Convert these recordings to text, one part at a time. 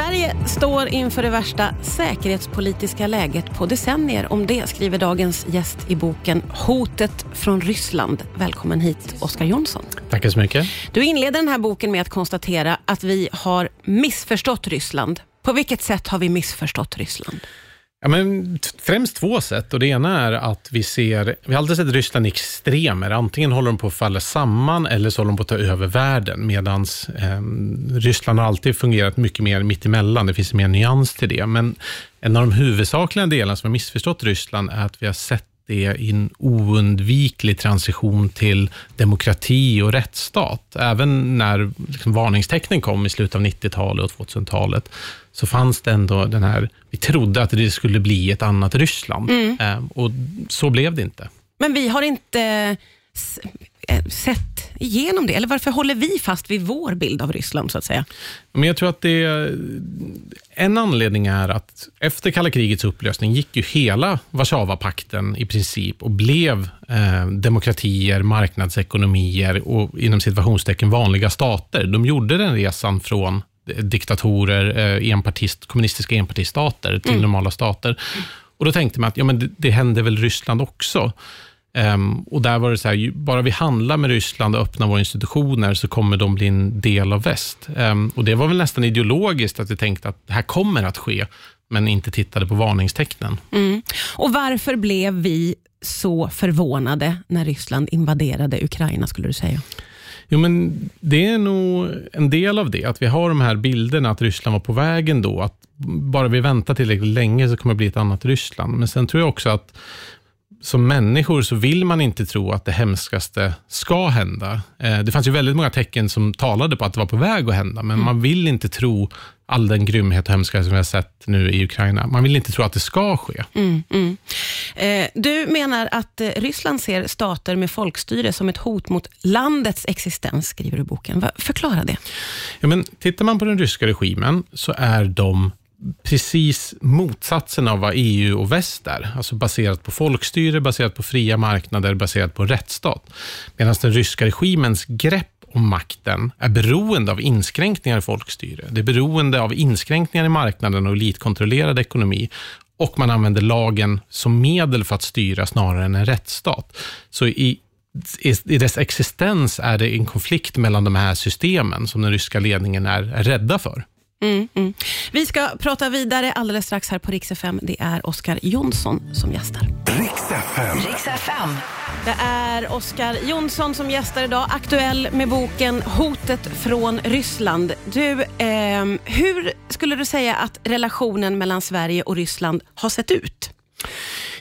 Sverige står inför det värsta säkerhetspolitiska läget på decennier. Om det skriver dagens gäst i boken Hotet från Ryssland. Välkommen hit, Oskar Jonsson. Tackar så mycket. Du inleder den här boken med att konstatera att vi har missförstått Ryssland. På vilket sätt har vi missförstått Ryssland? Ja, men främst två sätt. Och det ena är att vi ser, vi har alltid sett Ryssland i extremer. Antingen håller de på att falla samman eller så håller de på att ta över världen. Medan eh, Ryssland har alltid fungerat mycket mer mittemellan. Det finns mer nyans till det. Men en av de huvudsakliga delarna som har missförstått Ryssland är att vi har sett det i en oundviklig transition till demokrati och rättsstat. Även när liksom varningstecknen kom i slutet av 90-talet och 2000-talet, så fanns det ändå den här, vi trodde att det skulle bli ett annat Ryssland. Mm. Eh, och så blev det inte. Men vi har inte eh, sett igenom det? Eller varför håller vi fast vid vår bild av Ryssland? så att säga? Men jag tror att det, en anledning är att efter kalla krigets upplösning gick ju hela Warszawapakten i princip och blev eh, demokratier, marknadsekonomier och inom situationstecken vanliga stater. De gjorde den resan från diktatorer, eh, enpartist, kommunistiska enpartistater till mm. normala stater. Och Då tänkte man att ja, men det, det hände väl Ryssland också. Um, och där var det så här, bara vi handlar med Ryssland och öppnar våra institutioner så kommer de bli en del av väst. Um, och Det var väl nästan ideologiskt att vi tänkte att det här kommer att ske, men inte tittade på varningstecknen. Mm. Och Varför blev vi så förvånade när Ryssland invaderade Ukraina, skulle du säga? Jo, men det är nog en del av det, att vi har de här bilderna att Ryssland var på vägen då, att bara vi väntar tillräckligt länge så kommer det bli ett annat Ryssland. Men sen tror jag också att som människor så vill man inte tro att det hemskaste ska hända. Eh, det fanns ju väldigt många tecken som talade på att det var på väg att hända, men mm. man vill inte tro all den grymhet och hemska som vi har sett nu i Ukraina. Man vill inte tro att det ska ske. Mm, mm. Eh, du menar att eh, Ryssland ser stater med folkstyre som ett hot mot landets existens, skriver du i boken. Förklara det. Ja, men tittar man på den ryska regimen så är de precis motsatsen av vad EU och väst är. Alltså baserat på folkstyre, baserat på fria marknader, baserat på rättsstat. Medan den ryska regimens grepp om makten är beroende av inskränkningar i folkstyre. Det är beroende av inskränkningar i marknaden och elitkontrollerad ekonomi. Och man använder lagen som medel för att styra snarare än en rättsstat. Så i i dess existens är det en konflikt mellan de här systemen som den ryska ledningen är, är rädda för. Mm, mm. Vi ska prata vidare alldeles strax här på Rix FM. Det är Oskar Jonsson som gästar. Rix FM. Rix FM. Det är Oskar Jonsson som gästar idag, aktuell med boken Hotet från Ryssland. Du, eh, hur skulle du säga att relationen mellan Sverige och Ryssland har sett ut?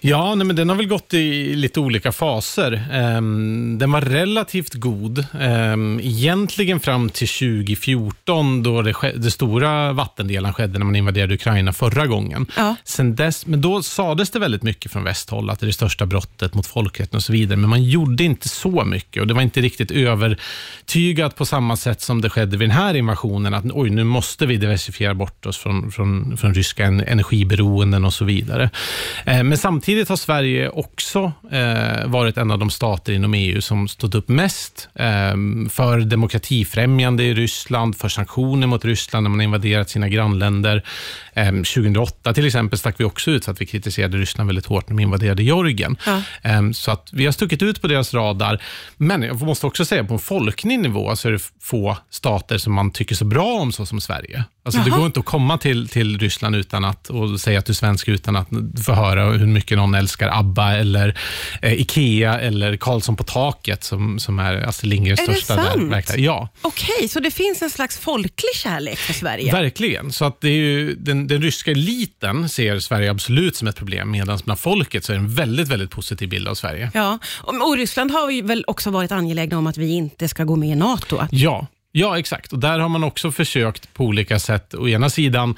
Ja, nej, men den har väl gått i lite olika faser. Um, den var relativt god, um, egentligen fram till 2014 då det, det stora vattendelen skedde när man invaderade Ukraina förra gången. Ja. Sen dess, men då sades det väldigt mycket från västhåll att det är det största brottet mot folkrätten och så vidare, men man gjorde inte så mycket och det var inte riktigt övertygat på samma sätt som det skedde vid den här invasionen, att oj, nu måste vi diversifiera bort oss från, från, från ryska energiberoenden och så vidare. Uh, men samtidigt Samtidigt har Sverige också eh, varit en av de stater inom EU som stått upp mest eh, för demokratifrämjande i Ryssland, för sanktioner mot Ryssland när man invaderat sina grannländer. Eh, 2008 till exempel stack vi också ut för att vi kritiserade Ryssland väldigt hårt när de invaderade Georgien. Ja. Eh, så att vi har stuckit ut på deras radar. Men jag måste också säga på en folklig nivå så är det få stater som man tycker så bra om så som Sverige. Alltså, det går inte att komma till, till Ryssland utan att, och säga att du är svensk utan att få höra hur mycket någon älskar ABBA eller eh, Ikea eller Karlsson på taket som, som är Astrid Lindgrens största verk. Ja. Okej, okay, så det finns en slags folklig kärlek för Sverige? Verkligen. Så att det är ju, den, den ryska eliten ser Sverige absolut som ett problem medan bland folket så är det en väldigt, väldigt positiv bild av Sverige. Ja, och, Ryssland har ju väl också varit angelägna om att vi inte ska gå med i NATO? Ja, Ja, exakt. Och Där har man också försökt på olika sätt. Å ena sidan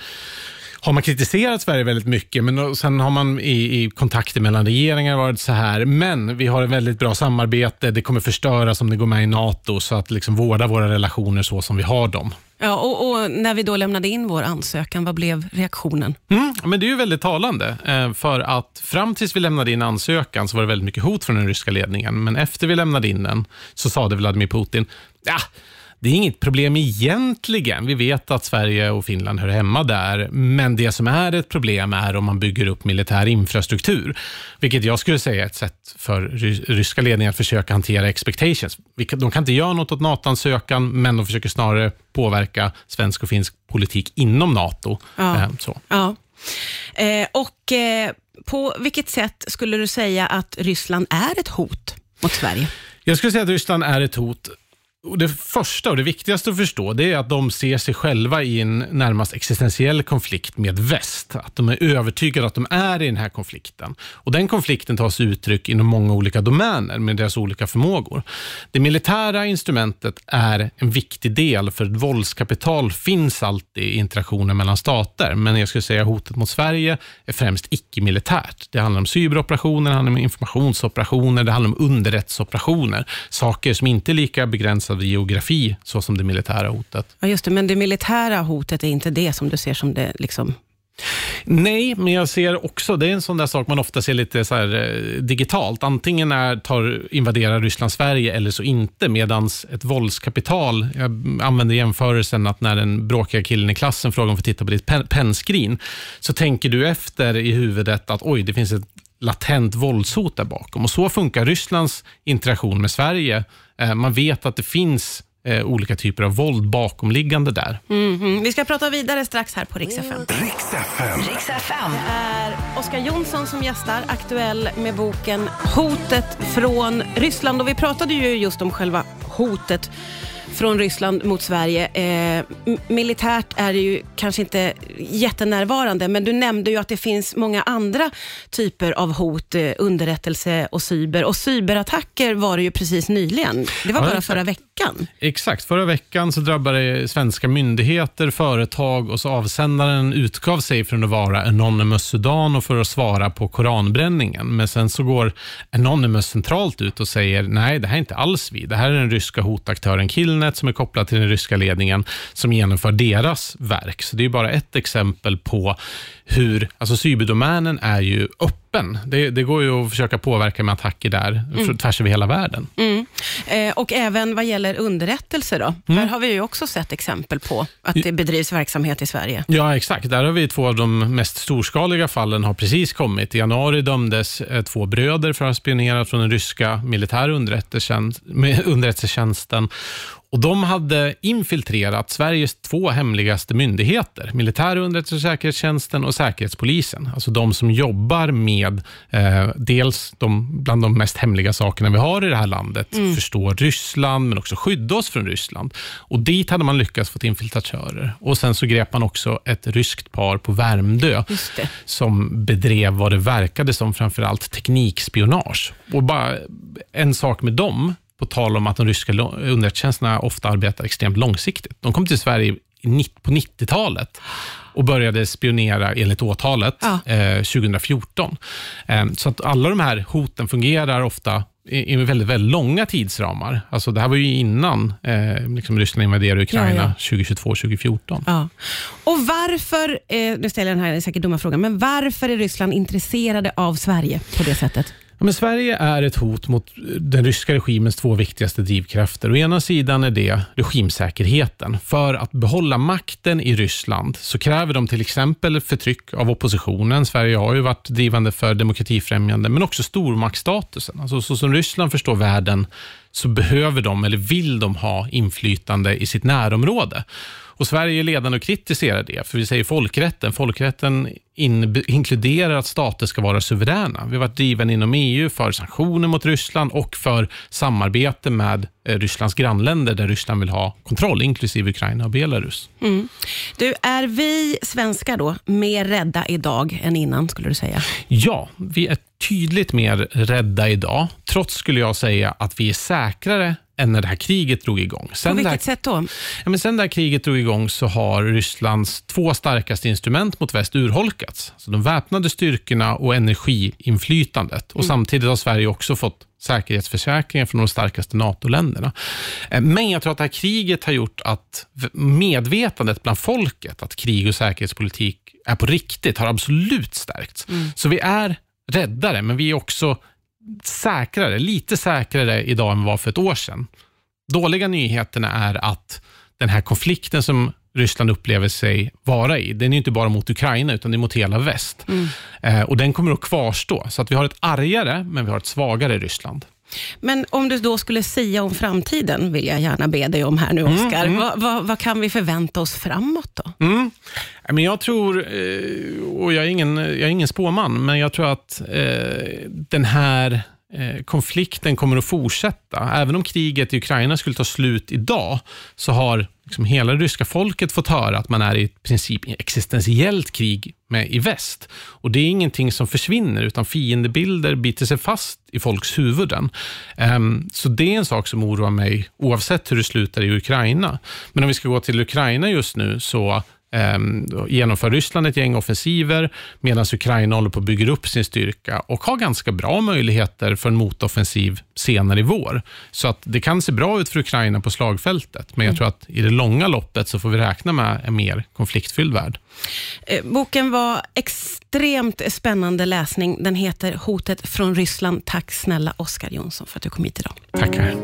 har man kritiserat Sverige väldigt mycket, men sen har man i, i kontakter mellan regeringar varit så här, men vi har ett väldigt bra samarbete, det kommer förstöras om det går med i NATO, så att liksom vårda våra relationer så som vi har dem. Ja, och, och, När vi då lämnade in vår ansökan, vad blev reaktionen? Mm, men Det är ju väldigt talande, eh, för att fram tills vi lämnade in ansökan så var det väldigt mycket hot från den ryska ledningen, men efter vi lämnade in den så sa det Vladimir Putin, ja, Det är inget problem egentligen. Vi vet att Sverige och Finland hör hemma där, men det som är ett problem är om man bygger upp militär infrastruktur, vilket jag skulle säga är ett sätt för ryska ledningen att försöka hantera expectations. De kan inte göra något åt NATO-ansökan, men de försöker snarare påverka svensk och finsk politik inom NATO. Ja. Eh, så. Ja. Eh, och eh, På vilket sätt skulle du säga att Ryssland är ett hot mot Sverige? Jag skulle säga att Ryssland är ett hot och det första och det viktigaste att förstå det är att de ser sig själva i en närmast existentiell konflikt med väst. Att de är övertygade att de är i den här konflikten. Och Den konflikten tar sig uttryck inom många olika domäner med deras olika förmågor. Det militära instrumentet är en viktig del för våldskapital finns alltid i interaktioner mellan stater. Men jag skulle säga hotet mot Sverige är främst icke-militärt. Det handlar om cyberoperationer, det handlar om informationsoperationer, det handlar om underrättelseoperationer. Saker som inte är lika begränsade begränsad geografi, så som det militära hotet. Ja, just det, men det militära hotet är inte det som du ser som det liksom Nej, men jag ser också, det är en sån där sak man ofta ser lite så här, eh, digitalt. Antingen är, tar, invaderar Ryssland Sverige eller så inte. Medan ett våldskapital, jag använder jämförelsen att när den bråkiga killen i klassen frågar om att få titta på ditt pen, pennskrin, så tänker du efter i huvudet att oj, det finns ett latent våldshot där bakom. Och Så funkar Rysslands interaktion med Sverige. Eh, man vet att det finns eh, olika typer av våld bakomliggande där. Mm -hmm. Vi ska prata vidare strax här på Rix FM. Rix FM. Det är Oskar Jonsson som gästar, aktuell med boken Hotet från Ryssland. Och vi pratade ju just om själva hotet från Ryssland mot Sverige. Eh, militärt är det ju kanske inte jättenärvarande, men du nämnde ju att det finns många andra typer av hot, eh, underrättelse och cyber. Och cyberattacker var det ju precis nyligen. Det var ja, bara exakt. förra veckan. Exakt. Förra veckan så drabbade svenska myndigheter, företag och så avsändaren utgav sig från att vara Anonymous Sudan och för att svara på koranbränningen. Men sen så går Anonymous centralt ut och säger nej, det här är inte alls vi. Det här är den ryska hotaktören Killnet internet som är kopplat till den ryska ledningen som genomför deras verk. Så det är bara ett exempel på hur, alltså cyberdomänen är ju öppen. Det, det går ju att försöka påverka med attacker där, mm. tvärs över hela världen. Mm. Eh, och även vad gäller underrättelse då? Mm. Där har vi ju också sett exempel på att det bedrivs verksamhet i Sverige. Ja, exakt. Där har vi två av de mest storskaliga fallen har precis kommit. I januari dömdes eh, två bröder för att ha spionerat från den ryska militära underrättelsetjänsten och De hade infiltrerat Sveriges två hemligaste myndigheter, militär underrättelse och säkerhetstjänsten och Säkerhetspolisen. Alltså de som jobbar med eh, dels de, bland de mest hemliga sakerna vi har i det här landet, mm. förstå Ryssland men också skydda oss från Ryssland. Och Dit hade man lyckats få infiltratörer. Och Sen så grep man också ett ryskt par på Värmdö som bedrev vad det verkade som framförallt teknikspionage. Och bara en sak med dem på tal om att de ryska underrättelsetjänsterna ofta arbetar extremt långsiktigt. De kom till Sverige på 90-talet och började spionera enligt åtalet ja. eh, 2014. Eh, så att alla de här hoten fungerar ofta i, väldigt, väldigt långa tidsramar. Alltså det här var ju innan eh, liksom Ryssland invaderade Ukraina ja, ja. 2022-2014. Ja. Och varför, eh, nu ställer jag den här säkert dumma frågan, men varför är Ryssland intresserade av Sverige på det sättet? Men Sverige är ett hot mot den ryska regimens två viktigaste drivkrafter. Å ena sidan är det regimsäkerheten. För att behålla makten i Ryssland så kräver de till exempel förtryck av oppositionen. Sverige har ju varit drivande för demokratifrämjande, men också stormaktsstatusen. Alltså, så som Ryssland förstår världen så behöver de, eller vill de ha inflytande i sitt närområde. Och Sverige är ledande och kritiserar det, för vi säger folkrätten. Folkrätten in, inkluderar att stater ska vara suveräna. Vi har varit drivande inom EU för sanktioner mot Ryssland och för samarbete med eh, Rysslands grannländer där Ryssland vill ha kontroll, inklusive Ukraina och Belarus. Mm. Du, är vi svenskar då mer rädda idag än innan, skulle du säga? Ja, vi är tydligt mer rädda idag. Trots skulle jag säga att vi är säkrare än när det här kriget drog igång. Sen På vilket där, sätt då? Ja, men sen det här kriget drog igång så har Rysslands två starkaste instrument mot väst urholkats. Så de väpnade styrkorna och energiinflytandet. Och mm. Samtidigt har Sverige också fått säkerhetsförsäkringar från de starkaste NATO-länderna. Eh, men jag tror att det här kriget har gjort att medvetandet bland folket att krig och säkerhetspolitik är på riktigt har absolut stärkts. Mm. Så vi är räddare, men vi är också säkrare, lite säkrare idag än vad var för ett år sedan. dåliga nyheterna är att den här konflikten som Ryssland upplever sig vara i, den är inte bara mot Ukraina, utan det är mot hela väst. Mm. Eh, och Den kommer att kvarstå, så att vi har ett argare, men vi har ett svagare Ryssland. Men om du då skulle säga om framtiden, vill jag gärna be dig om här nu, Oskar. Mm, mm. vad, vad, vad, kan vi förvänta oss framåt då? Mm. Men jag tror, eh, och jag är ingen, jag är ingen spåman, men jag tror att eh, den här Eh, konflikten kommer att fortsätta. Även om kriget i Ukraina skulle ta slut idag, så har liksom hela det ryska folket fått höra att man är i princip existentiellt krig med i väst. Och Det är ingenting som försvinner, utan fiendebilder biter sig fast i folks huvuden. Ehm, så det är en sak som oroar mig, oavsett hur det slutar i Ukraina. Men om vi ska gå till Ukraina just nu, så genomför Ryssland ett gäng offensiver medan Ukraina håller på att bygga upp sin styrka och har ganska bra möjligheter för en motoffensiv senare i vår. Så att det kan se bra ut för Ukraina på slagfältet, men jag mm. tror att i det långa loppet så får vi räkna med en mer konfliktfylld värld. Eh, boken var extremt spännande läsning. Den heter Hotet från Ryssland. Tack snälla Oskar Jonsson för att du kom hit idag. Tackar.